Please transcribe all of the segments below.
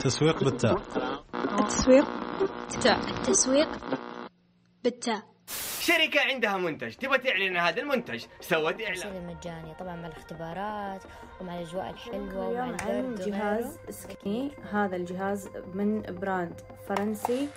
تسويق بالتاء. التسويق بالتاء. التسويق بالتاء. شركة عندها منتج. تبغى تعلن هذا المنتج. سوت إعلان. المجاني طبعا مع الاختبارات ومع الأجواء الحلوة ومع الورد جهاز. سكني هذا الجهاز من brand فرنسي.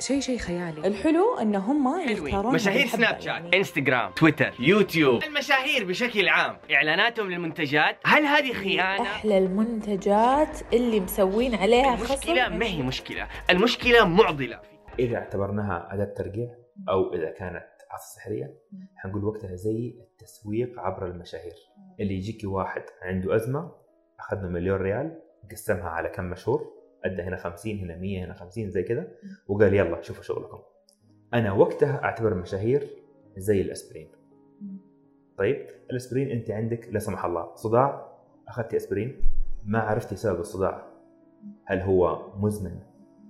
شيء شيء خيالي. الحلو إن هم يختارون مشاهير سناب شات يعني. انستغرام تويتر يوتيوب. المشاهير بشكل عام. إعلاناتهم للمنتجات. هل هذه خيانة؟ أحلى المنتجات اللي مسوين عليها خصم. المشكلة ما هي مشكلة؟ المشكلة معضلة. إذا اعتبرناها أداة ترقيع أو إذا كانت عصا سحرية حنقول وقتها زي التسويق عبر المشاهير. اللي يجيك واحد عنده أزمة أخذنا مليون ريال قسمها على كم مشهور. ادى هنا 50 هنا 100 هنا 50 زي كذا وقال يلا شوفوا شغلكم. أنا وقتها أعتبر المشاهير زي الأسبرين. طيب الأسبرين أنت عندك لا سمح الله صداع. أخذتي أسبرين ما عرفتي سبب الصداع. هل هو مزمن؟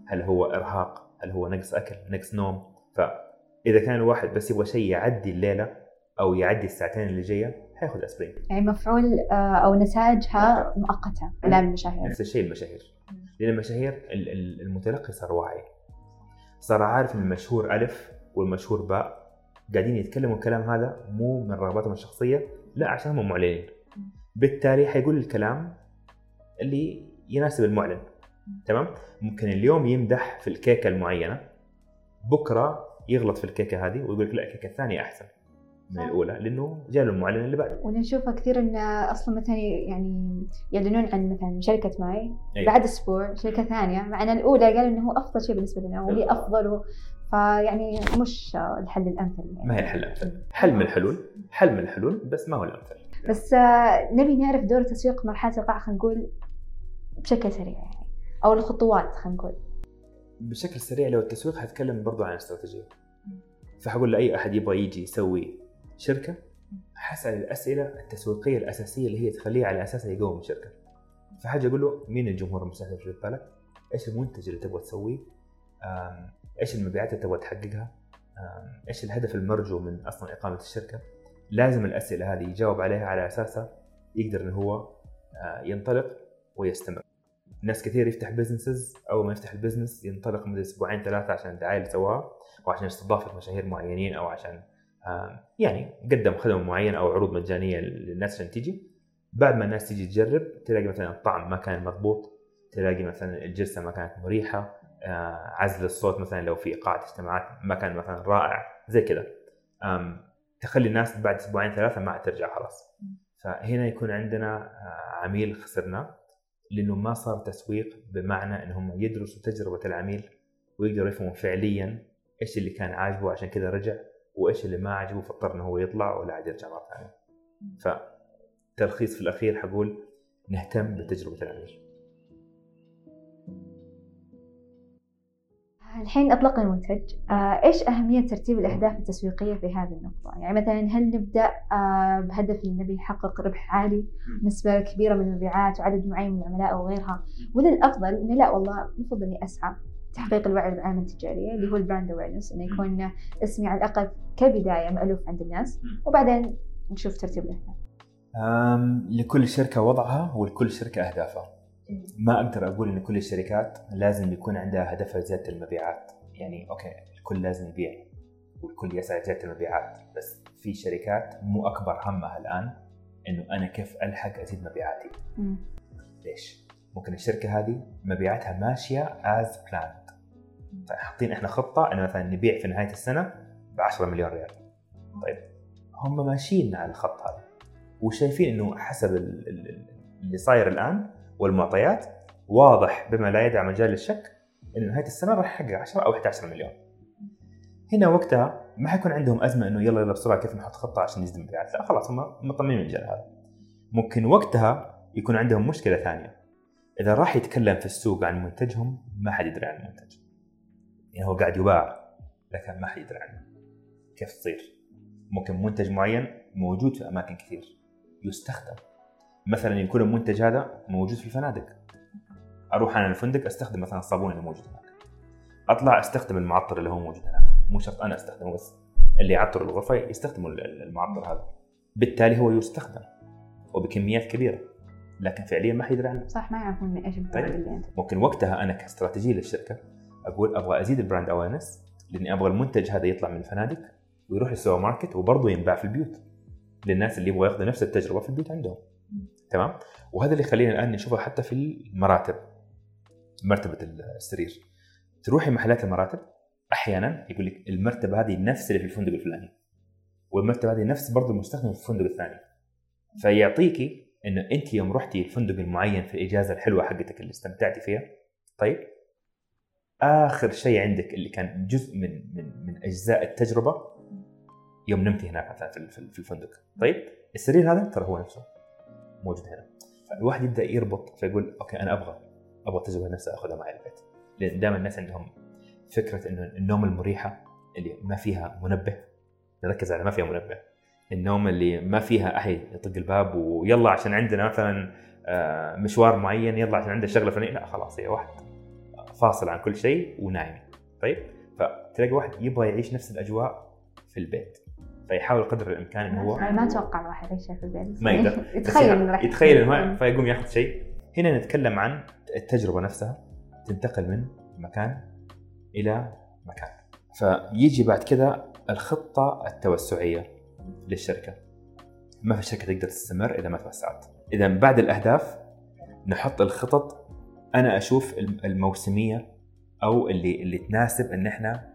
هل هو إرهاق؟ هل هو نقص أكل نقص نوم؟ فإذا كان الواحد بس يبغى شيء يعدي الليلة أو يعدي الساعتين اللي جاية حياخذ أسبرين. يعني مفعول آه، أو نتائجها مؤقتة إعلام المشاهير نفس الشيء المشاهير. لأن المشاهير ال- ال- المتلقي صار واعي. صار عارف إن المشهور ألف والمشهور باء. قاعدين يتكلموا الكلام هذا مو من رغباتهم الشخصية لا عشان هم معلنين. بالتالي حيقول الكلام اللي يناسب المعلن. تمام؟ ممكن اليوم يمدح في الكيكة المعينة بكرة يغلط في الكيكة هذه ويقول لك لا الكيكة الثانية أحسن. من الأولى لأنه جاء له المعلن اللي بعده. ونشوفها كثير إن أصلا مثلا يعني يعلنون عن مثلا شركة ماي أيوة. بعد أسبوع شركة ثانية مع أن الأولى قالوا إنه هو أفضل شيء بالنسبة لنا وهي و... فيعني مش الحل الأمثل يعني. ما هي الحل الأمثل. حل من الحلول حل من الحلول بس ما هو الأمثل. بس نبي نعرف دور التسويق مرحلة القاع خلينا نقول بشكل سريع يعني أو الخطوات خلينا نقول. بشكل سريع لو التسويق حتكلم برضو عن استراتيجية. فحقول لأي أحد يبغى يجي يسوي شركة حسأل الأسئلة التسويقية الأساسية اللي هي تخليه على أساسها يقوم شركة فحاجة أقول له مين الجمهور المستهدف في بالك؟ إيش المنتج اللي تبغى تسويه؟ إيش المبيعات اللي تبغى تحققها؟ إيش الهدف المرجو من أصلا إقامة الشركة؟ لازم الأسئلة هذه يجاوب عليها على أساسها يقدر إنه هو آه، ينطلق ويستمر ناس كثير يفتح businesses اول ما يفتح ال business ينطلق مدة أسبوعين ثلاثة عشان الدعايه اللي سواها وعشان استضافه مشاهير معينين أو عشان يعني قدم خدمة معينة أو عروض مجانية للناس عشان تيجي بعد ما الناس تيجي تجرب تلاقي مثلا الطعم ما كان مضبوط تلاقي مثلا الجلسة ما كانت مريحة آه، عزل الصوت مثلا لو في قاعه اجتماعات ما كان مثلا رائع زي كذا. تخلي الناس بعد أسبوعين ثلاثة ما ترجع خلاص. فهنا يكون عندنا آه، عميل خسرناه لأنه ما صار تسويق بمعنى انهم يدرسوا تجربة العميل ويقدروا يفهموا فعليا إيش اللي كان عاجبه عشان كذا رجع. وإيش اللي ما عجبه فاضطر إنه هو يطلع ولا عاد يرجع مرة ثانية. فتلخيص في الأخير حقول نهتم بتجربة العميل. الحين أطلقنا المنتج آه، إيش أهمية ترتيب الأهداف التسويقية في هذه النقطة؟ يعني مثلا هل نبدأ آه، بهدف إن نبي نحقق ربح عالي نسبة كبيرة من المبيعات وعدد معين من العملاء أو غيرها ولا الأفضل إنه لا والله المفروض إني أسعى تحقيق الوعي بالعلامة التجارية اللي هو ال brand awareness إنه يكون اسمي على الأقل كبداية مألوف عند الناس وبعدين نشوف ترتيب الأهداف. أم لكل شركة وضعها ولكل شركة أهدافها. ما أقدر أقول إن كل الشركات لازم يكون عندها هدفها زيادة المبيعات، يعني okay الكل لازم يبيع والكل يسعى لزيادة المبيعات، بس في شركات مو أكبر همها الآن إنه أنا كيف ألحق أزيد مبيعاتي. مم. ليش؟ ممكن الشركة هذه مبيعاتها ماشية as planned حاطين إحنا خطة إنه مثلا نبيع في نهاية السنة ب 10 مليون ريال. طيب هم ماشيين على الخط هذا وشايفين إنه حسب ال- ال- ال- اللي صاير الآن والمعطيات واضح بما لا يدع مجال للشك إنه نهاية السنة راح يحقق 10 أو 11 مليون. هنا وقتها ما حيكون عندهم أزمة إنه يلا يلا بسرعة كيف نحط خطة عشان نزيد المبيعات، لا خلاص هم مطمئنين من المجال هذا. ممكن وقتها يكون عندهم مشكلة ثانية. إذا راح يتكلم في السوق عن منتجهم ما حد يدري عن المنتج. يعني هو قاعد يباع لكن ما حد يدري عنه. كيف تصير؟ ممكن منتج معين موجود في أماكن كثير يستخدم. مثلا يكون المنتج هذا موجود في الفنادق. أروح أنا الفندق أستخدم مثلا الصابون اللي موجود هناك. أطلع أستخدم المعطر اللي هو موجود هناك، مو شرط أنا أستخدمه بس اللي يعطر الغرفة يستخدموا ال- ال- المعطر هذا. بالتالي هو يستخدم وبكميات كبيرة. لكن فعليا ما حيدري عنه صح ما يعرفون إيش ال brand طيب. اللي أنت ممكن وقتها أنا كاستراتيجيه للشركة أقول أبغى أزيد ال brand awareness لأني أبغى المنتج هذا يطلع من الفنادق ويروح للسوبر ماركت وبرضه ينباع في البيوت للناس اللي يبغوا ياخذوا نفس التجربة في البيوت عندهم. تمام؟ وهذا اللي يخلينا الآن نشوفه حتى في المراتب مرتبة السرير. تروحي محلات المراتب أحيانا يقول لك المرتبة هذه نفس اللي في الفندق الفلاني والمرتبة هذه نفس برضه المستخدم في الفندق الثاني. فيعطيكي إنه أنت يوم رحتي الفندق المعين في الإجازة الحلوة حقتك اللي استمتعتي فيها طيب؟ آخر شيء عندك اللي كان جزء من من من أجزاء التجربة؟ يوم نمتي هناك مثلا في الفندق. طيب السرير هذا ترى هو نفسه موجود هنا. فالواحد يبدأ يربط فيقول أوكي أنا أبغى أبغى التجربة نفسها أخذها معي البيت. لأن دائما الناس عندهم فكرة إنه النوم المريحة اللي ما فيها منبه نركز على ما فيها منبه. النوم اللي ما فيها أحد يطق الباب ويلا عشان عندنا مثلا آه، مشوار معين يلا عشان عندنا شغلة فلانيه لا خلاص هي واحد فاصل عن كل شيء ونايم. طيب؟ فتلاقي واحد يبغى يعيش نفس الأجواء في البيت. فيحاول قدر الإمكان إنه هو ما أتوقع الواحد يعيش في البيت. ما يقدر. يتخيل راح يتخيل إنه فيقوم ياخذ شيء. هنا نتكلم عن التجربة نفسها تنتقل من مكان إلى مكان. فيجي بعد كذا الخطة التوسعية للشركة. ما في شركة تقدر تستمر إذا ما توسعت. إذا بعد الأهداف نحط الخطط أنا أشوف الم- الموسمية أو اللي اللي تناسب إن إحنا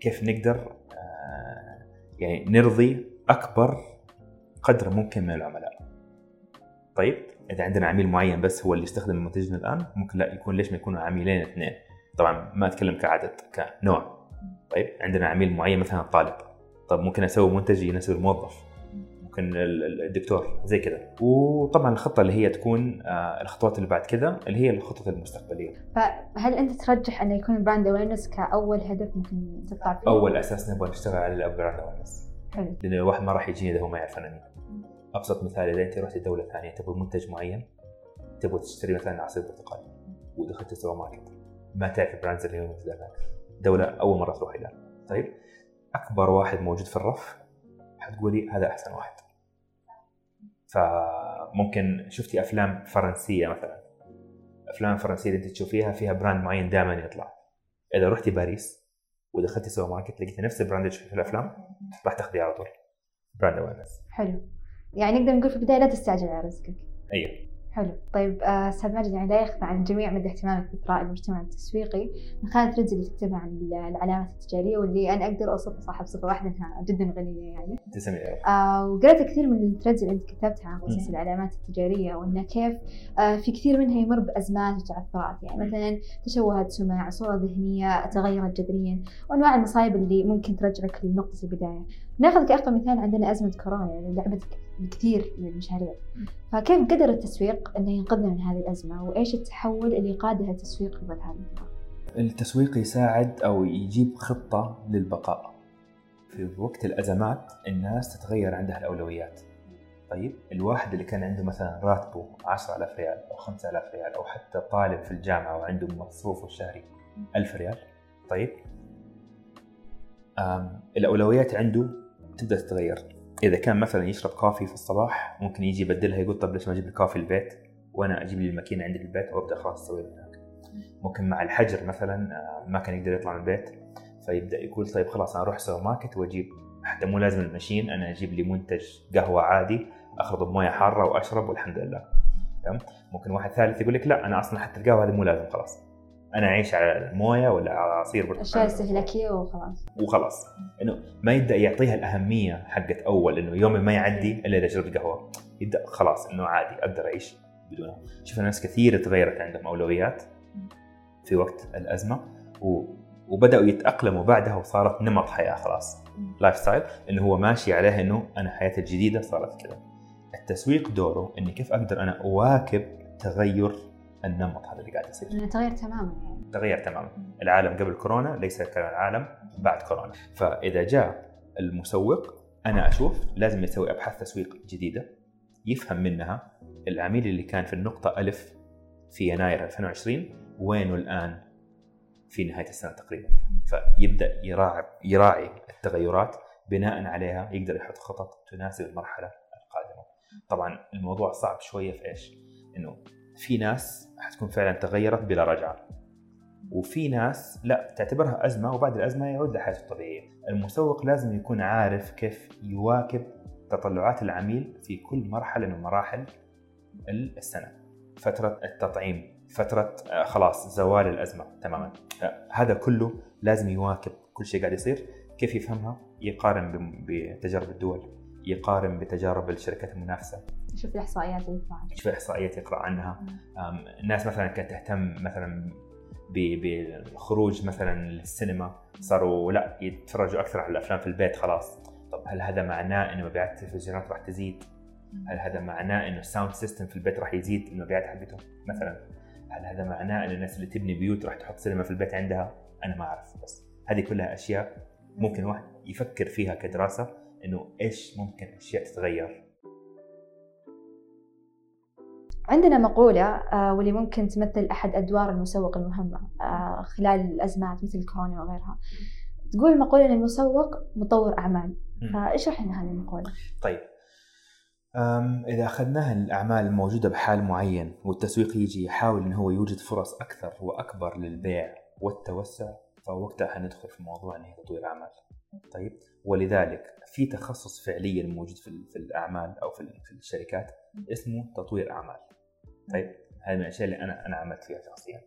كيف نقدر آه، يعني نرضي أكبر قدر ممكن من العملاء. طيب إذا عندنا عميل معين بس هو اللي يستخدم منتجنا الآن ممكن لا يكون ليش ما يكونوا عميلين اثنين؟ طبعا ما أتكلم كعدد كنوع. طيب عندنا عميل معين مثلا الطالب طب ممكن أسوي منتج يناسب الموظف. ممكن ال- ال- الدكتور زي كذا. وطبعا الخطة اللي هي تكون آه، الخطوات اللي بعد كذا اللي هي الخطط المستقبلية. فهل أنت ترجح انه يكون ال brand awareness كأول هدف ممكن تطلع فيه؟ أول أساس نبغى نشتغل على ال brand awareness حلو. لأن الواحد ما راح يجيني إذا هو ما يعرف أنا مين أبسط مثال إذا أنت رحت دوله ثانية تبغى منتج معين تبغى تشتري مثلا عصير برتقال ودخلت السوبر ماركت ما تعرف ال brands اللي موجودة هناك. دولة أول مرة تروح لها طيب أكبر واحد موجود في الرف حتقولي هذا أحسن واحد. فممكن شفتي أفلام فرنسية مثلا؟ أفلام فرنسية اللي أنت تشوفيها فيها brand معين دائما يطلع. إذا رحتي باريس ودخلتي السوبر ماركت لقيتي نفس ال brand اللي في الأفلام راح تاخذيه على طول. brand awareness حلو. يعني نقدر نقول في البداية لا تستعجل على رزقك. أيوه حلو. طيب آه، أستاذ ماجد يعني لا يخفى عن الجميع مدى اهتمامك باثراء المجتمع التسويقي. من خلال ال threads اللي تكتبها عن ال- العلامات التجارية واللي أنا أقدر أوصفها صاحب صفه واحدة إنها جدا غنية يعني. تسلمي. آه وقرأت كثير من ال threads اللي انت كتبتها عن قصص. العلامات التجارية وإنه كيف آه في كثير منها يمر بأزمات وتعثرات يعني مثلا تشوهت سمع صورة ذهنية تغيرت جذريا وأنواع المصايب اللي ممكن ترجعك لنقطة البداية. ناخذ كأقرب مثال عندنا أزمة كورونا يعني لعبت بكثير من المشاريع فكيف قدر التسويق إنه ينقذنا من هذه الأزمة؟ وإيش التحول اللي قادها التسويق قبل هذه الفترة التسويق يساعد أو يجيب خطة للبقاء. في وقت الأزمات الناس تتغير عندها الأولويات. طيب الواحد اللي كان عنده مثلا راتبه 10000 ريال أو 5000 ريال أو حتى طالب في الجامعة وعنده مصروفه الشهري 1000 ريال طيب. آم الأولويات عنده تبدا تتغير. إذا كان مثلا يشرب coffee في الصباح ممكن يجي يبدلها يقول طب ليش ما أجيب لي coffee البيت؟ وأنا أجيب لي الماكينة عندي في البيت وأبدأ خلاص أسوي من هناك ممكن مع الحجر مثلا آه، ما كان يقدر يطلع من البيت فيبدأ يقول طيب خلاص أنا أروح السوبر ماركت وأجيب حتى مو لازم المشين أنا أجيب لي منتج قهوة عادي اخلطه بموية حارة وأشرب والحمد لله. تمام؟ ممكن واحد ثالث يقول لك لا أنا أصلا حتى القهوة هذه مو لازم خلاص. أنا أعيش على الموية ولا على عصير برتقال. أشياء استهلاكية وخلاص. وخلاص. إنه ما يبدا يعطيها الأهمية حقت أول إنه يومي ما يعدي إلا إذا شربت قهوة. يبدا خلاص إنه عادي أقدر أعيش بدونها شفنا ناس كثير تغيرت عندهم أولويات في وقت الأزمة و... وبدأوا يتأقلموا بعدها وصارت نمط حياة خلاص. lifestyle إنه هو ماشي عليه إنه أنا حياتي الجديدة صارت كذا. التسويق دوره إني كيف أقدر أنا أواكب تغير النمط هذا اللي قاعد يصير. انه تغير تماما. يعني تغير تماما. العالم قبل كورونا ليس كالعالم بعد كورونا. فإذا جاء المسوق أنا أشوف لازم يسوي أبحاث تسويق جديدة يفهم منها العميل اللي كان في النقطة ألف في يناير 2020 وينه الآن في نهاية السنة تقريبا. فيبدأ يراعي يراعي التغيرات بناء عليها يقدر يحط خطط تناسب المرحلة القادمة. طبعا الموضوع صعب شوية في إيش؟ إنه في ناس حتكون فعلا تغيرت بلا رجعة. وفي ناس لا تعتبرها أزمة وبعد الأزمة يعود لحياته الطبيعية. المسوق لازم يكون عارف كيف يواكب تطلعات العميل في كل مرحلة من مراحل السنة. فترة التطعيم فترة آه، خلاص زوال الأزمة تماما. آه، هذا كله لازم يواكب كل شيء قاعد يصير. كيف يفهمها؟ يقارن بتجارب الدول. يقارن بتجارب الشركات المنافسة. شوف الإحصائيات اللي تطلع يشوف إحصائيات يقرأ عنها. الناس مثلا كانت تهتم مثلا ب- بالخروج مثلا للسينما. صاروا لا يتفرجوا أكثر على الأفلام في البيت خلاص. طب هل هذا معناه إنه مبيعات التلفزيونات راح تزيد؟ هل هذا معناه إنه ال sound system في البيت راح يزيد؟ المبيعات حقته مثلا؟ هل هذا معناه ان الناس اللي تبني بيوت راح تحط سينما في البيت عندها؟ أنا ما أعرف بس هذه كلها أشياء ممكن واحد يفكر فيها كدراسة. إنه إيش ممكن أشياء تتغير؟ عندنا مقولة آه، واللي ممكن تمثل أحد أدوار المسوق المهمة آه، خلال الأزمات مثل الكورونا وغيرها. تقول المقولة أن المسوق مطور أعمال. فاشرح لنا هذه المقولة. طيب. إذا أخذناها الأعمال الموجودة بحال معين والتسويق يجي يحاول إن هو يوجد فرص أكثر وأكبر للبيع والتوسع فوقتها حندخل في موضوع إن هي تطوير أعمال طيب. ولذلك في تخصص فعليا موجود في, في الأعمال أو في, في الشركات اسمه تطوير أعمال. طيب. هذه من الأشياء اللي أنا أنا عملت فيها شخصيا.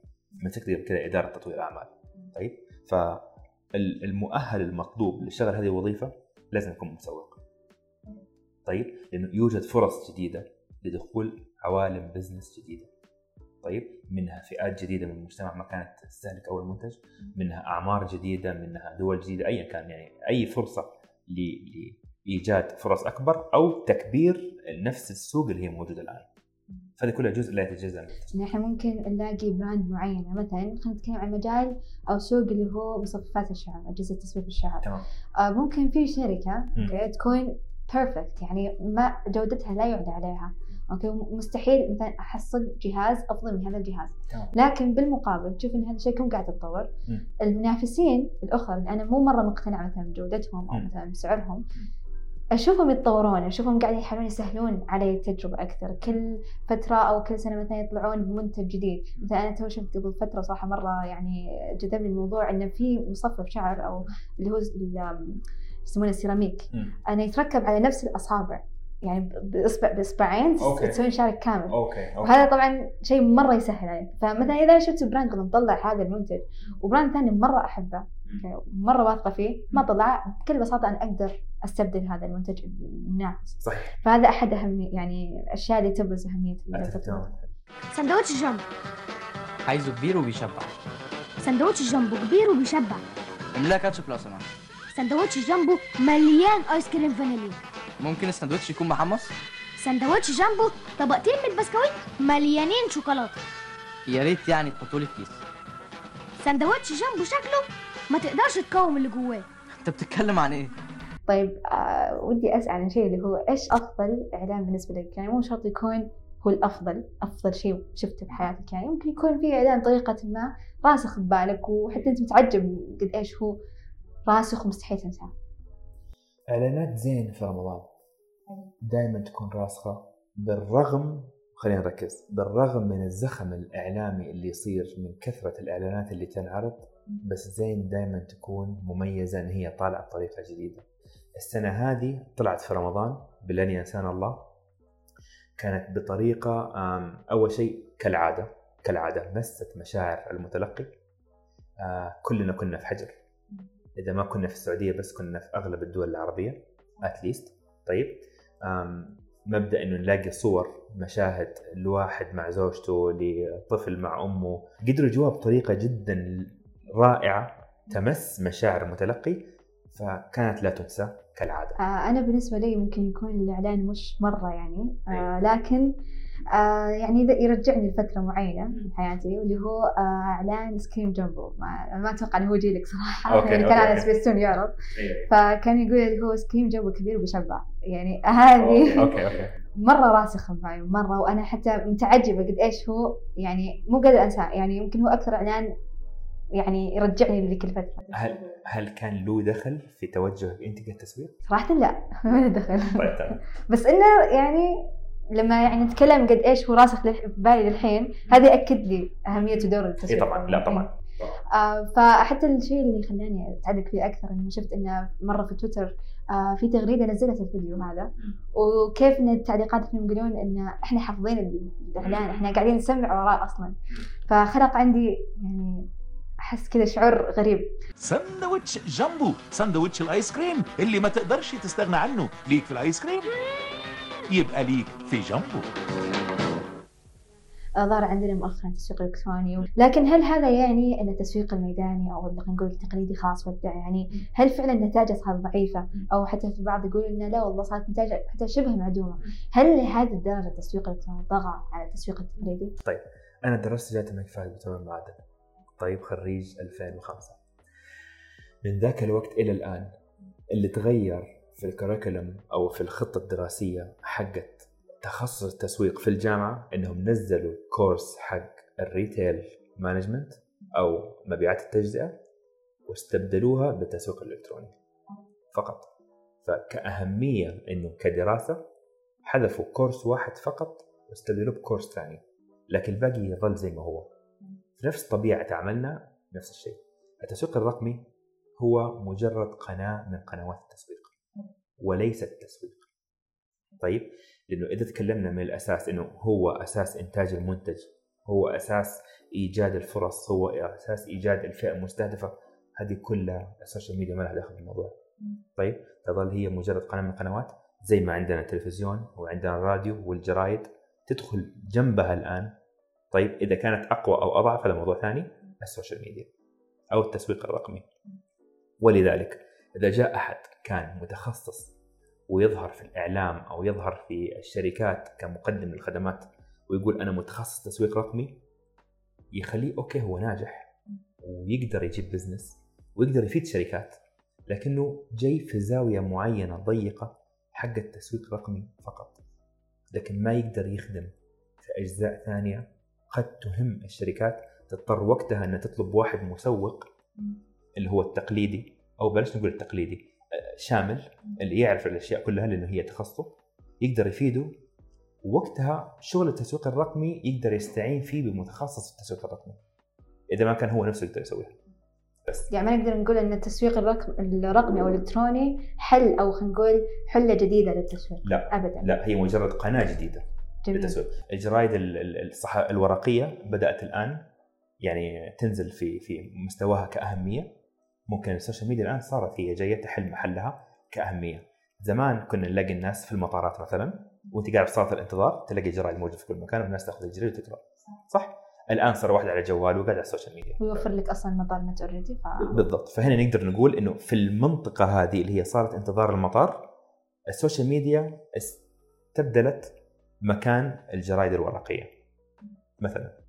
من تقدر كذا إدارة تطوير أعمال. طيب. فالمؤهل المطلوب لشغل هذه الوظيفة لازم يكون مسوق طيب. لأنه يوجد فرص جديدة لدخول عوالم بزنس جديدة. طيب منها فئات جديدة من المجتمع ما كانت تستهلك أول منتج منها أعمار جديدة منها دول جديدة ايا كان يعني أي فرصة لإيجاد فرص أكبر أو تكبير نفس السوق اللي هي موجودة الآن فهذه كلها جزء لا يتجزأ من التسويق. يعني ممكن نلاقي brand معينة مثلا خلينا نتكلم عن مجال أو سوق اللي هو مصففات الشعر أجهزة تسويق الشعر تمام آه، ممكن في. أوكي، تكون perfect يعني ما جودتها لا يعلى عليها أوكي؟ مستحيل مثلا أحصل جهاز أفضل من هذا الجهاز. تمام. لكن بالمقابل تشوف إن هذا الشيء يكون قاعد يتطور. المنافسين الآخر اللي أنا مو مرة مقتنعة مثلا بجودتهم أو. مثلا بسعرهم أشوفهم يتطورون أشوفهم قاعدين يحاولون يسهلون علي التجربة أكثر. كل فترة أو كل سنة مثلا يطلعون بمنتج جديد. مثلا أنا تو شفت قبل فترة صراحة مرة يعني جذبني الموضوع انه في مصفف شعر أو اللي هو يسمونه السيراميك. انه يتركب على نفس الأصابع. يعني باصبع باصبعين أوكي. تسوين شعرك كامل. أوكي أوكي. وهذا طبعا شيء مرة يسهل عليك. فمثلا إذا شفت brand قد مطلع هذا المنتج و brand ثاني مرة أحبه أوكي، مرة واثقة فيه ما طلع بكل بساطة أنا أقدر أستبدل هذا المنتج المنافس صحيح. فهذا أحد اهم يعني الأشياء اللي تبرز أهمية سندوتش جامبو. عايزه كبير وبيشبع. سندوتش جامبو كبير وبيشبع. املاها كاتشب لو سمحت سندوتش جامبو مليان آيس كريم فانيليا. ممكن الساندوتش يكون محمص؟ سندوتش جامبو طبقتين من البسكويت مليانين شوكولاتة. يا ريت يعني تحطوا لي كيس. سندوتش جامبو شكله ما تقدرش تقاوم اللي جواه. انت بتتكلم عن إيه؟ طيب آه ودي أسأل عن شيء اللي هو إيش أفضل إعلان بالنسبة لك؟ يعني مو شرط يكون هو الأفضل أفضل شيء شفته بحياتك. يعني ممكن يكون في إعلان بطريقه ما راسخ ببالك وحتى أنت متعجب قد إيش هو راسخ ومستحيل تنساه. إعلانات زين في رمضان. دائما تكون راسخة بالرغم خلينا نركز بالرغم من الزخم الإعلامي اللي يصير من كثرة الإعلانات اللي تنعرض بس زين دائما تكون مميزة إن هي طالعة بطريقة جديدة. السنة هذه طلعت في رمضان باللن ينسانا الله. كانت بطريقة أول شيء كالعادة كالعادة مست مشاعر المتلقي. آه، كلنا كنا في حجر. إذا ما كنا في السعودية بس كنا في أغلب الدول العربية اتليست طيب مبدأ إنه نلاقي صور مشاهد لواحد مع زوجته لطفل مع أمه. قدروا يجوها بطريقة جدا رائعة تمس مشاعر المتلقي فكانت لا تنسى كالعادة. آه أنا بالنسبة لي ممكن يكون الإعلان مش مرة يعني آه أيوة. لكن آه يعني إذا يرجعني لفترة معينة من حياتي واللي هو آه إعلان آيس كريم جامبو ما, ما أتوقع إنه هو جيلك صراحة. أوكي، يعني أوكي، كان على. سبيستون يعرض. فكان يقول اللي هو آيس كريم جامبو كبير وبيشبع يعني هذه أوكي أوكي مرة راسخه معي مرة. وأنا حتى متعجبة قد إيش هو يعني مو قادر أنساه. يعني يمكن هو أكثر إعلان يعني يرجعني لذيك الفترة. هل هل كان له دخل في توجهك انت كالتسويق؟ صراحة لا ما له دخل. طيب تمام. بس إنه يعني لما يعني نتكلم قد إيش هو راسخ في بالي للحين هذا ياكد لي أهمية ودور التسويق اي طبعا لا طبعا. آه فحتى الشيء اللي خلاني أتعلق فيه أكثر انه شفت إنه مرة في تويتر آه في تغريدة نزلت الفيديو هذا. وكيف إن التعليقات فيهم يقولون إن إحنا حافظين الإعلان إحنا قاعدين نسمع وراه أصلا. فخلق عندي يعني أحس كذا شعور غريب. ساندويتش جامبو ساندويتش الآيس كريم اللي ما تقدرش تستغنى عنه. ليك في الآيس كريم؟ يبقى ليك في جامبو آه، ظهر عندنا مؤخرا التسويق الالكتروني لكن هل هذا يعني أن التسويق الميداني أو اللي خلينا نقول التقليدي خلاص ودع يعني هل فعلا نتائجه صارت ضعيفة؟ أو حتى في البعض يقول إنه لا والله صارت نتائج حتى شبه معدومة. هل لهذه الدرجة التسويق الإلكتروني طغى على التسويق التقليدي؟ أنا درست جامعه الملك فهد بترول المعادن طيب خريج 2005 من ذاك الوقت إلى الآن اللي تغير في ال curriculum أو في الخطة الدراسية حقت تخصص التسويق في الجامعة إنهم نزلوا course حق ال retail management أو مبيعات التجزئة واستبدلوها بالتسويق الإلكتروني فقط. فكأهمية إنه كدراسة حذفوا كورس واحد فقط واستبدلوه بكورس ثاني لكن الباقي يظل زي ما هو. نفس طبيعة عملنا نفس الشيء. التسويق الرقمي هو مجرد قناة من قنوات التسويق. وليس التسويق. طيب لأنه إذا تكلمنا من الأساس أنه هو أساس إنتاج المنتج هو أساس إيجاد الفرص هو أساس إيجاد الفئة المستهدفة هذه كلها ال social media ما لها دخل بالموضوع طيب تظل هي مجرد قناة من القنوات؟ زي ما عندنا التلفزيون وعندنا الراديو والجرايد تدخل جنبها الآن. طيب إذا كانت أقوى أو أضعف هذا موضوع ثاني ال social media أو التسويق الرقمي. ولذلك إذا جاء أحد كان متخصص ويظهر في الإعلام أو يظهر في الشركات كمقدم للخدمات ويقول أنا متخصص تسويق رقمي يخليه أوكي هو ناجح ويقدر يجيب business ويقدر يفيد شركات لكنه جاي في زاوية معينة ضيقة حق التسويق الرقمي فقط لكن ما يقدر يخدم في أجزاء ثانية قد تهم الشركات تضطر وقتها أنها تطلب واحد مسوق اللي هو التقليدي أو بلاش نقول التقليدي آه، شامل اللي يعرف الأشياء كلها لأنه هي تخصصه يقدر يفيده وقتها شغل التسويق الرقمي يقدر يستعين فيه بمتخصص في التسويق الرقمي إذا ما كان هو نفسه يقدر يسويها. بس. يعني ما نقدر نقول إن التسويق الرقم الرقمي أو الإلكتروني حل أو خلينا نقول حلة جديدة للتسويق. لا. ابدا. لا هي مجرد قناة جديدة جميل. للتسويق. الجرايد الصح الورقية بدأت الآن يعني تنزل في في مستواها كأهمية. ممكن ال social media الآن صارت هي جاية تحل محلها كأهمية. زمان كنا نلاقي الناس في المطارات مثلا وأنت قاعد في صالة الانتظار تلاقي جرايد موجود في كل مكان والناس تأخذ الجريدة وتقرأ. صح؟ الآن صار واحد على جواله وقاعد على ال social media. ويوفر لك أصلا مطار نت already ف بالضبط. فهنا نقدر نقول إنه في المنطقة هذه اللي هي صارت انتظار المطار ال social media استبدلت مكان الجرايد الورقية. مثلا.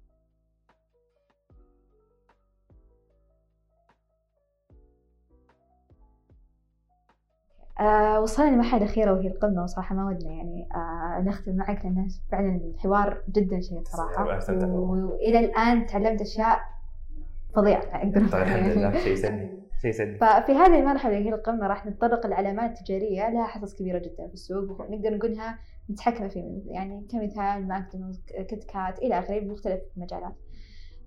آه وصلنا للمرحلة الأخيرة وهي القمة وصراحة ما ودنا يعني آه نختم معك لأن فعلا الحوار جدا شيق صراحة. وإلى الآن تعلمت أشياء فظيعة أقدر طيب الحمد لله. شيء يسعدني شيء يسعدني ففي هذه المرحلة اللي هي القمة راح نتطرق للعلامات التجارية لها حصص كبيرة جدا في السوق ونقدر نقولها متحكمة فيه يعني كمثال ماكدونالدز كيت كات إلى آخره بمختلف المجالات.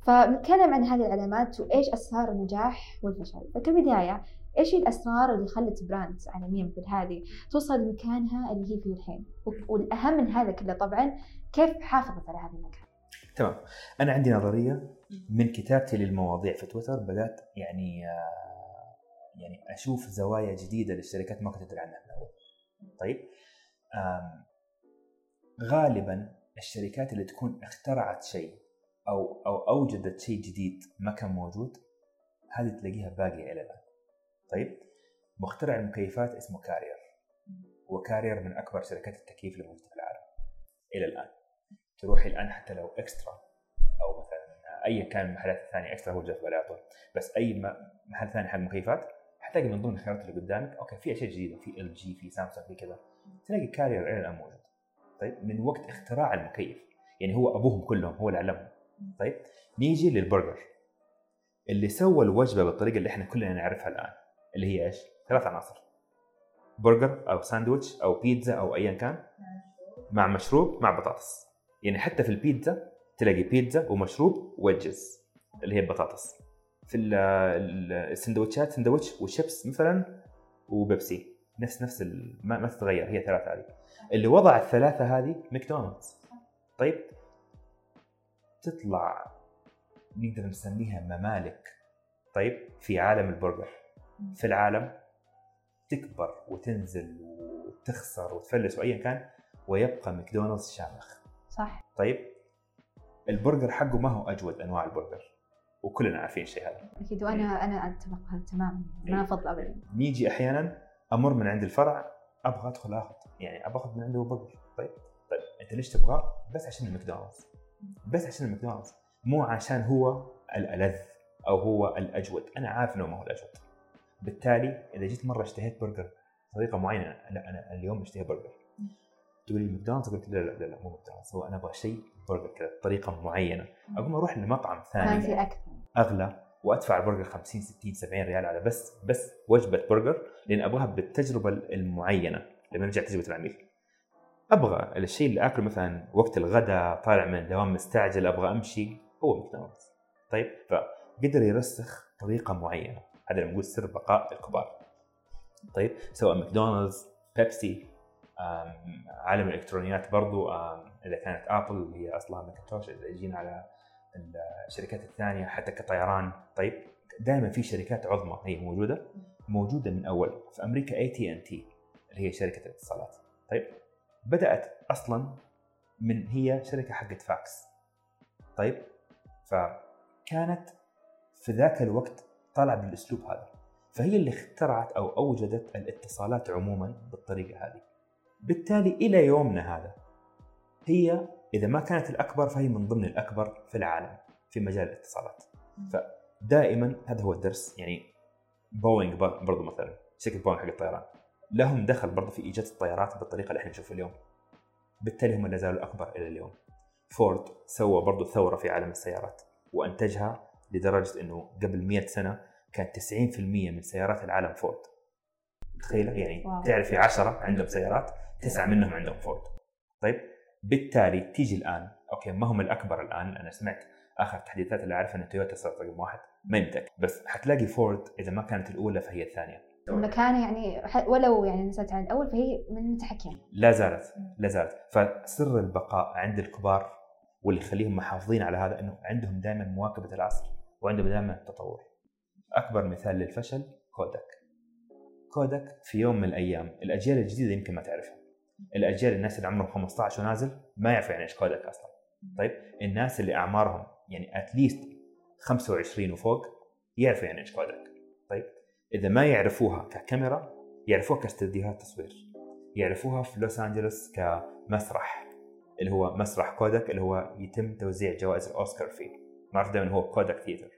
فنتكلم عن هذه العلامات وإيش أسرار النجاح والفشل. فكبداية إيش هي الأسرار اللي خلت براند عالمية مثل هذه توصل لمكانها اللي هي فيه الحين؟ والأهم من هذا كله طبعا كيف حافظت على هذا المكان؟ تمام. أنا عندي نظرية من كتابتي للمواضيع في تويتر بدأت يعني آه، يعني أشوف زوايا جديدة للشركات ما كنت أدري عنها من أول. طيب. غالبا الشركات اللي تكون اخترعت شيء أو أو أوجدت شيء جديد ما كان موجود هذه تلاقيها باقية إلى الآن. طيب مخترع المكيفات اسمه كارير وكارير من أكبر شركات التكييف اللي موجودة في العالم إلى الآن. تروحي الآن حتى لو إكسترا أو مثلا ايا كان المحلات الثانية إكسترا هو اللي في على طول. بس أي محل ثاني حق مكيفات حتلاقي من ضمن الخيارات اللي قدامك أوكي في أشياء جديدة في إل جي في سامسونج في كذا تلاقي كارير إلى الآن موجود. طيب من وقت اختراع المكيف يعني هو أبوهم كلهم هو اللي علمهم. طيب نيجي للبرجر اللي سوى الوجبة بالطريقة اللي إحنا كلنا نعرفها الآن. اللي هي إيش؟ ثلاث عناصر. برجر أو ساندويتش أو بيتزا أو ايا كان. مع مشروب مع بطاطس. يعني حتى في البيتزا تلاقي بيتزا ومشروب wedges اللي هي بطاطس في ال- ال- السندوتشات سندوتش وشيبس مثلا وبيبسي. نفس نفس ما, ما تتغير هي ثلاثة هذه. اللي وضع الثلاثة هذه ماكدونالدز. طيب تطلع نقدر نسميها ممالك. طيب في عالم البرجر. في العالم تكبر وتنزل وتخسر وتفلس وايا كان ويبقى ماكدونالدز شامخ. صح. طيب البرجر حقه ما هو أجود أنواع البرجر وكلنا عارفين الشيء هذا. أكيد وأنا أنا أتفق هذا تماما ما أفضل ابدا. نيجي أحيانا أمر من عند الفرع أبغى أدخل آخذ يعني أبغى أخذ من عنده برجر. طيب طيب أنت ليش تبغاه؟ بس عشان الماكدونالدز. بس عشان الماكدونالدز مو عشان هو الألذ أو هو الأجود. أنا عارف إنه ما هو الأجود. بالتالي إذا جيت مرة اشتهيت برجر بطريقه معينة لا أنا اليوم اشتهي برجر. تقول لي ماكدونالدز؟ قلت لا لا لا, لا مو ماكدونالدز. هو أنا أبغى شيء برجر كذا بطريقه معينة. أقوم أروح لمطعم ثاني. أغلى وأدفع البرجر 50 60 70 ريال على بس بس وجبة برجر لأن أبغاها بالتجربة المعينة. لما نرجع تجربه العميل. أبغى الشيء اللي آكله مثلا وقت الغداء طالع من الدوام مستعجل أبغى أمشي هو ماكدونالدز. طيب فقدر يرسخ طريقة معينة. هذا نقول سر بقاء الكبار. طيب سواء ماكدونالدز بيبسي عالم الإلكترونيات برضو إذا كانت آبل اللي هي أصلها ماكنتوش إذا جينا على الشركات الثانية حتى كطيران. طيب دائما في شركات عظمى هي موجودة موجودة من أول. في أمريكا اي تي ان تي اللي هي شركة الاتصالات. طيب بدأت أصلا من هي شركة حقت فاكس. طيب فكانت في ذاك الوقت طالعه بالأسلوب هذا. فهي اللي اخترعت أو أوجدت الاتصالات عموما بالطريقة هذه. بالتالي إلى يومنا هذا هي إذا ما كانت الأكبر فهي من ضمن الأكبر في العالم في مجال الاتصالات. فدائما هذا هو الدرس يعني بوينغ بر- برضو مثلا شركة بوينغ حق الطيران. لهم دخل برضو في إيجاد الطيارات بالطريقة اللي إحنا نشوفها اليوم. بالتالي هم لا زالوا الاكبر إلى اليوم. فورد سوى برضو ثورة في عالم السيارات وأنتجها لدرجة إنه قبل 100 سنة كان 90% من سيارات العالم فورد. تخيل يعني wow. تعرفي 10 عندهم سيارات تسعة منهم عندهم فورد. طيب بالتالي تيجي الآن أوكي ما هم الأكبر الآن أنا سمعت آخر تحديثات اللي أعرفها إن تويوتا صارت رقم واحد ما يمتك بس حتلاقي فورد إذا ما كانت الأولى فهي الثانية. المكانة يعني ولو يعني نزلت عن الأول فهي من المتحكم لا زالت لا زالت. فسر البقاء عند الكبار واللي يخليهم محافظين على هذا إنه عندهم دائما مواكبة العصر وعندهم دائما التطور أكبر مثال للفشل كودك. كودك في يوم من الأيام الأجيال الجديدة يمكن ما تعرفها. الأجيال الناس اللي عمرهم 15 ونازل ما يعرفوا يعني إيش كودك أصلا. طيب الناس اللي أعمارهم يعني at least 25 وفوق يعرفوا يعني إيش كودك. طيب إذا ما يعرفوها ككاميرا يعرفوها كاستديوهات تصوير. يعرفوها في لوس أنجلوس كمسرح اللي هو مسرح كودك اللي هو يتم توزيع جوائز الأوسكار فيه. معروف دائما هو كودك theatre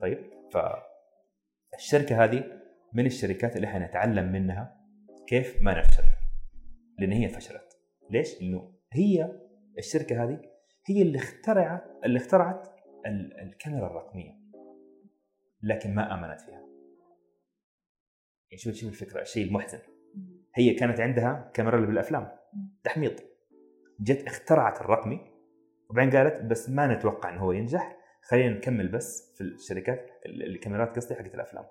طيب فالشركه هذه من الشركات اللي إحنا نتعلم منها كيف ما نفشل. لأن هي فشلت ليش؟ لأنه هي الشركة هذه هي اللي اخترعت اللي اخترعت ال- الكاميرا الرقمية. لكن ما آمنت فيها. يعني شوف شوف الفكرة الشيء المحزن. هي كانت عندها كاميرا اللي بالأفلام. تحميض جت اخترعت الرقمي. وبعدين قالت بس ما نتوقع انه هو ينجح. خلينا نكمل بس في الشركات ال- الكاميرات قصدي حقت الأفلام.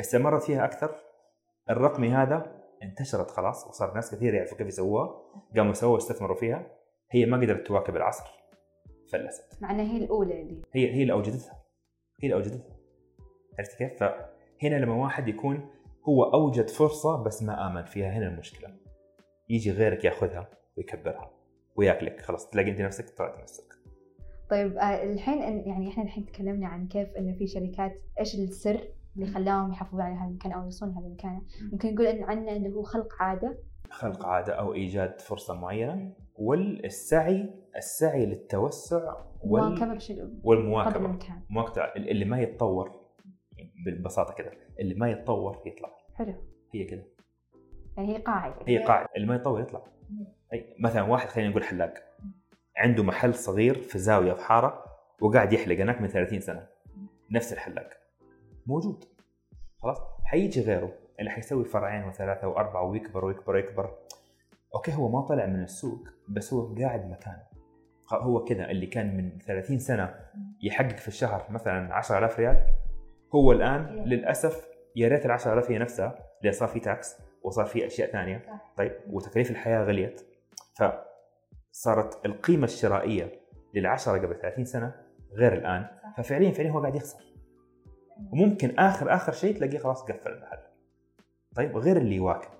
استمرت فيها أكثر. الرقمي هذا انتشرت خلاص وصار ناس كثير يعرفوا كيف يسووها. قاموا سووا استثمروا فيها. هي ما قدرت تواكب العصر. فلست. مع انها هي الأولى اللي هي هي اللي أوجدتها. هي اللي أوجدتها. عرفت كيف؟ فهنا لما واحد يكون هو أوجد فرصة بس ما آمن فيها هنا المشكلة. يجي غيرك ياخذها ويكبرها وياكلك. خلاص تلاقي أنت نفسك طلعت من السلك طيب آه، الحين إن- يعني إحنا الحين تكلمنا عن كيف إنه في شركات إيش السر اللي خلاهم يحافظون على هذا المكان أو يوصلون لهذا المكان؟ ممكن نقول إن عندنا اللي هو خلق عادة. خلق عادة أو إيجاد فرصة معينة والسعي السعي للتوسع وال... والمواكبة. مواكبة. اللي ما يتطور ببساطه كده اللي ما يتطور يطلع. حلو. هي كده. يعني هي قاعدة. هي قاعدة. اللي ما يتطور يطلع. أي مثلا واحد خلينا نقول حلاق. عنده محل صغير في زاوية في حارة وقاعد يحلق هناك من 30 سنة. نفس الحلاق. موجود. خلاص؟ حيجي غيره. اللي حيسوي فرعين وثلاثة وأربعة ويكبر ويكبر ويكبر. أوكي هو ما طلع من السوق بس هو قاعد مكانه. هو كذا اللي كان من 30 سنة يحقق في الشهر مثلا 10000 ريال. هو الآن للأسف يا ريت ال 10000 هي نفسها لأن صار في تاكس وصار في أشياء ثانية. طيب وتكاليف الحياة غليت. فصارت القيمة الشرائية للعشرة قبل 30 سنة غير الآن. ففعليا فعليا هو قاعد يخسر. وممكن آخر آخر شيء تلاقيه خلاص قفل المحل. طيب غير اللي يواكب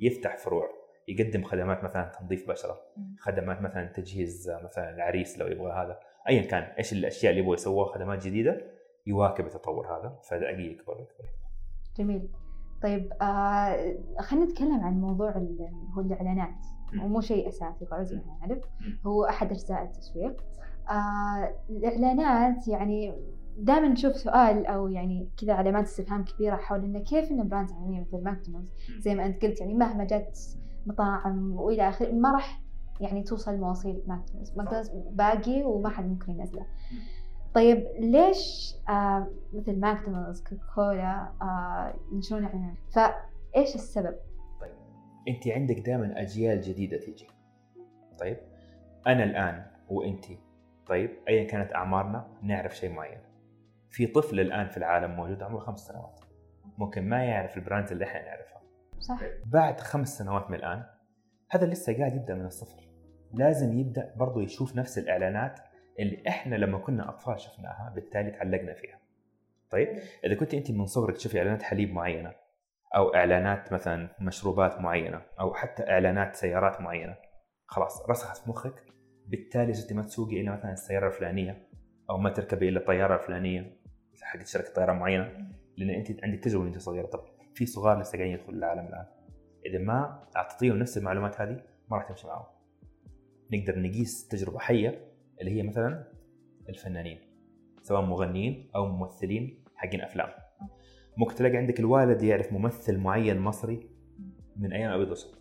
يفتح فروع يقدم خدمات مثلا تنظيف بشرة خدمات مثلا تجهيز مثلا العريس لو يبغى هذا. ايا كان إيش الأشياء اللي يبغى يسووها خدمات جديدة يواكب التطور هذا. فلاقيه يكبر يكبر جميل. طيب آه خلينا نتكلم عن موضوع هو الإعلانات. ومو شيء أساسي طبعا زي ما نعرف. هو أحد أجزاء التسويق. آه الإعلانات يعني دائما نشوف سؤال أو يعني كذا علامات استفهام كبيرة حول إنه كيف إن brands عالمية مثل ماكدونالدز زي ما أنت قلت يعني مهما جت مطاعم وإلى آخره ما راح يعني توصل مواصيل ماكدونالدز. ماكدونالدز باقي وما حد ممكن ينزله. طيب ليش آه مثل ماكدونالدز كوكاكولا آه ينشرون اعلانات فإيش السبب؟ أنت عندك دائما أجيال جديدة تيجي طيب أنا الآن وأنت. طيب ايا كانت أعمارنا نعرف شيء معين. في طفل الآن في العالم موجود عمره خمس سنوات. ممكن ما يعرف البراندز اللي إحنا نعرفها. صح. بعد خمس سنوات من الآن هذا لسه قاعد يبدأ من الصفر. لازم يبدأ برضه يشوف نفس الإعلانات اللي إحنا لما كنا أطفال شفناها بالتالي تعلقنا فيها. طيب؟ إذا كنت أنت من صغرك تشوفي إعلانات حليب معينة أو إعلانات مثلا مشروبات معينة أو حتى إعلانات سيارات معينة خلاص رسخت في مخك بالتالي صرتي ما تسوقي إلا مثلا السيارة الفلانية أو ما تركبي إلا الطيارة الفلانية حقت شركة طيران معينة لأن أنت عندك تجربة وأنت صغيرة. طب في صغار لسه قاعدين يدخلوا العالم الآن. إذا ما اعطيتيهم نفس المعلومات هذه ما راح تمشي معاهم نقدر نقيس تجربة حية اللي هي مثلا الفنانين سواء مغنيين أو ممثلين حقين أفلام. ممكن تلاقي عندك الوالد يعرف ممثل معين مصري من أيام ابيض واسود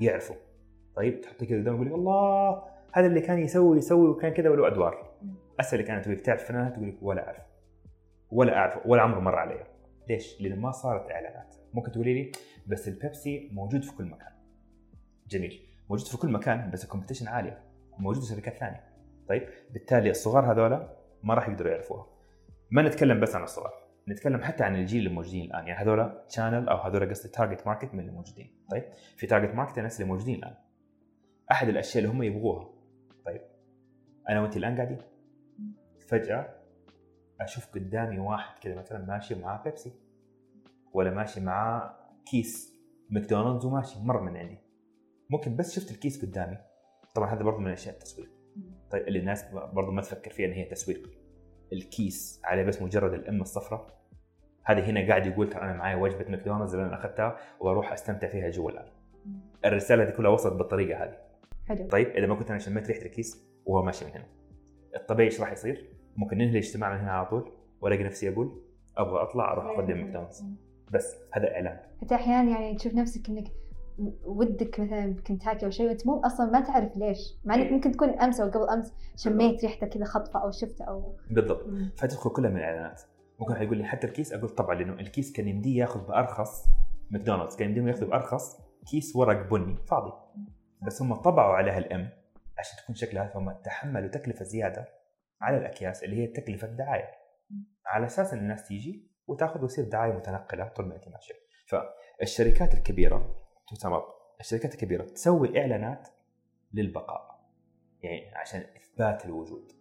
يعرفه. طيب تحطيه كذا قدامه يقول الله هذا اللي كان يسوي يسوي وكان كذا وله أدوار. اسالك أنا تقول تعرف فنان تقول لك ولا أعرف. ولا اعرف ولا عمره مر علي. ليش؟ لأنه ما صارت إعلانات. ممكن تقولي لي بس البيبسي موجود في كل مكان. جميل. موجود في كل مكان بس ال competition عالية. موجود في شركات ثانية. طيب بالتالي الصغار هذولا ما راح يقدروا يعرفوها. ما نتكلم بس عن الصغار نتكلم حتى عن الجيل اللي موجودين الآن. يعني هذولا channel أو هذولا قصدي target market من اللي موجودين. طيب في target market الناس اللي موجودين الآن. أحد الأشياء اللي هم يبغوها. طيب أنا وأنت الآن قاعدين. فجأة أشوف قدامي واحد كذا مثلا ماشي معاه بيبسي ولا ماشي معاه كيس ماكدونالدز وماشي مر من عندي. ممكن بس شفت الكيس قدامي. طبعا هذا برضه من اشياء التسويق. طيب اللي الناس برضه ما تفكر فيها إن هي تسويق الكيس عليه بس مجرد ال M الصفراء. هذه هنا قاعد يقول ترى أنا معي وجبة ماكدونالدز اللي أنا أخذتها وأروح أستمتع فيها جوا الآن. الرسالة دي كلها وصلت بالطريقة هذه. حلو. طيب إذا ما كنت أنا شميت ريحة الكيس وهو ماشي من هنا. الطبيعي إيش راح يصير؟ ممكن ننهي الاجتماع من هنا على طول. والاقي نفسي أقول أبغى أطلع أروح أقدم ماكدونالدز. بس هذا إعلان. حتى أحيانا يعني تشوف نفسك إنك ودك مثلا بكنتاكي أو شيء وأنت مو أصلا ما تعرف ليش. مع إنك ممكن تكون أمس أو قبل أمس شميت ريحته كذا خطفة أو شفته أو بالضبط. فتدخل كلها من الإعلانات. ممكن يقول لي حتى الكيس أقول طبعا لأنه الكيس كان يمديه ياخذ بأرخص ماكدونالدز كان يمديهم ياخذوا بأرخص كيس ورق بني فاضي. بس هم طبعوا عليها ال M عشان تكون شكلها فهم تحملوا تكلفة زيادة على الأكياس اللي هي تكلفة دعاية. على أساس إن الناس تيجي وتاخذ ويصير دعاية متنقلة طول ما أنت ماشي فالشركات الكبيرة تسمى الشركات الكبيرة تسوي إعلانات للبقاء. يعني عشان إثبات الوجود.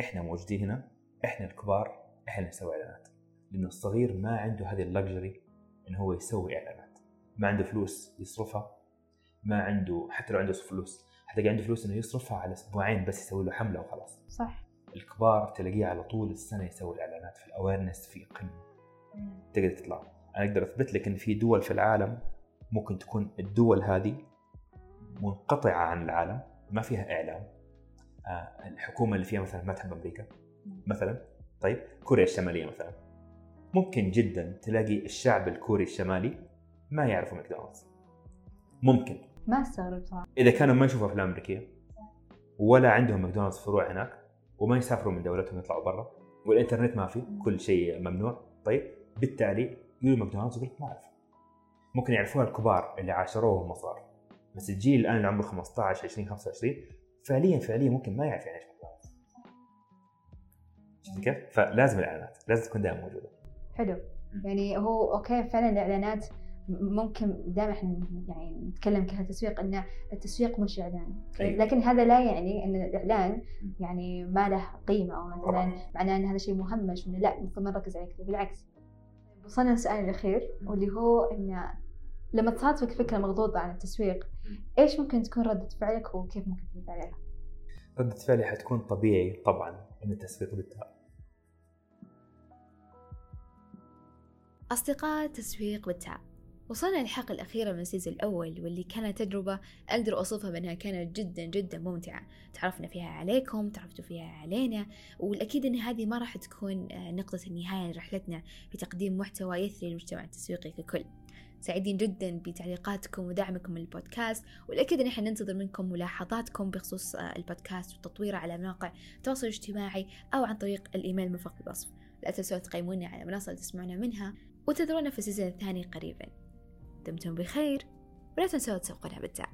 إحنا موجودين هنا إحنا الكبار إحنا اللي نسوي إعلانات. لأنه الصغير ما عنده هذه ال luxury انه هو يسوي إعلانات. ما عنده فلوس يصرفها. ما عنده حتى لو عنده فلوس حتى عنده فلوس إنه يصرفها على أسبوعين بس يسوي له حملة وخلاص. صح. الكبار تلاقيه على طول السنة يسوي الإعلانات في ال awareness في قمة. تقدر تطلع. أنا أقدر أثبت لك إن في دول في العالم ممكن تكون الدول هذه منقطعة عن العالم ما فيها إعلام. آه الحكومة اللي فيها مثلا ما تحب أمريكا مثلا. طيب كوريا الشمالية مثلا. ممكن جدا تلاقي الشعب الكوري الشمالي ما يعرفوا ماكدونالدز. ممكن. ما استغرب صراحة. إذا كانوا ما يشوفوا أفلام أمريكية ولا عندهم ماكدونالدز فروع هناك وما يسافروا من دولتهم يطلعوا برا والإنترنت ما في كل شيء ممنوع. طيب بالتالي يقولوا ماكدونالدز يقول ما أعرف. ممكن يعرفوها الكبار اللي عاشروه وهم صغار. بس الجيل الآن اللي عمره 15 20 25 فعليا فعليا ممكن ما يعرف يعني إيش ماكدونالدز شفت كيف؟ فلازم الإعلانات لازم تكون دائما موجودة. حلو. يعني هو okay فعلا الإعلانات ممكن دائما إحنا يعني نتكلم كتسويق إن التسويق مش إعلان. أيوة. لكن هذا لا يعني إن الإعلان يعني ما له قيمة أو مثلا معناه إن هذا شيء مهمش وانه لا المفروض ما نركز عليه بالعكس. وصلنا للسؤال الأخير واللي هو إن لما تصادفك فكرة مغضوضة عن التسويق إيش ممكن تكون ردة فعلك وكيف ممكن ترد عليها؟ ردة فعلي حتكون طبيعي طبعا إن التسويق بالتعب أصدقاء تسويق بالتعب وصلنا للحلقة الأخيرة من السيزون الأول واللي كانت تجربة أقدر أوصفها بأنها كانت جدا جدا ممتعة. تعرفنا فيها عليكم تعرفتوا فيها علينا والأكيد أن هذه ما راح تكون آه، نقطة النهاية لرحلتنا في تقديم محتوى يثري المجتمع التسويقي ككل. سعيدين جدا بتعليقاتكم ودعمكم للبودكاست والأكيد أن إحنا ننتظر منكم ملاحظاتكم بخصوص آه، البودكاست وتطويره على مواقع التواصل الاجتماعي أو عن طريق الإيميل المرفق بالوصف لا تنسوا تقيمونا على منصة تسمعونا منها وتنتظرونا في السيزون الثاني قريبا. دمتم بخير ولا تنسوا تسوقونها بالتاء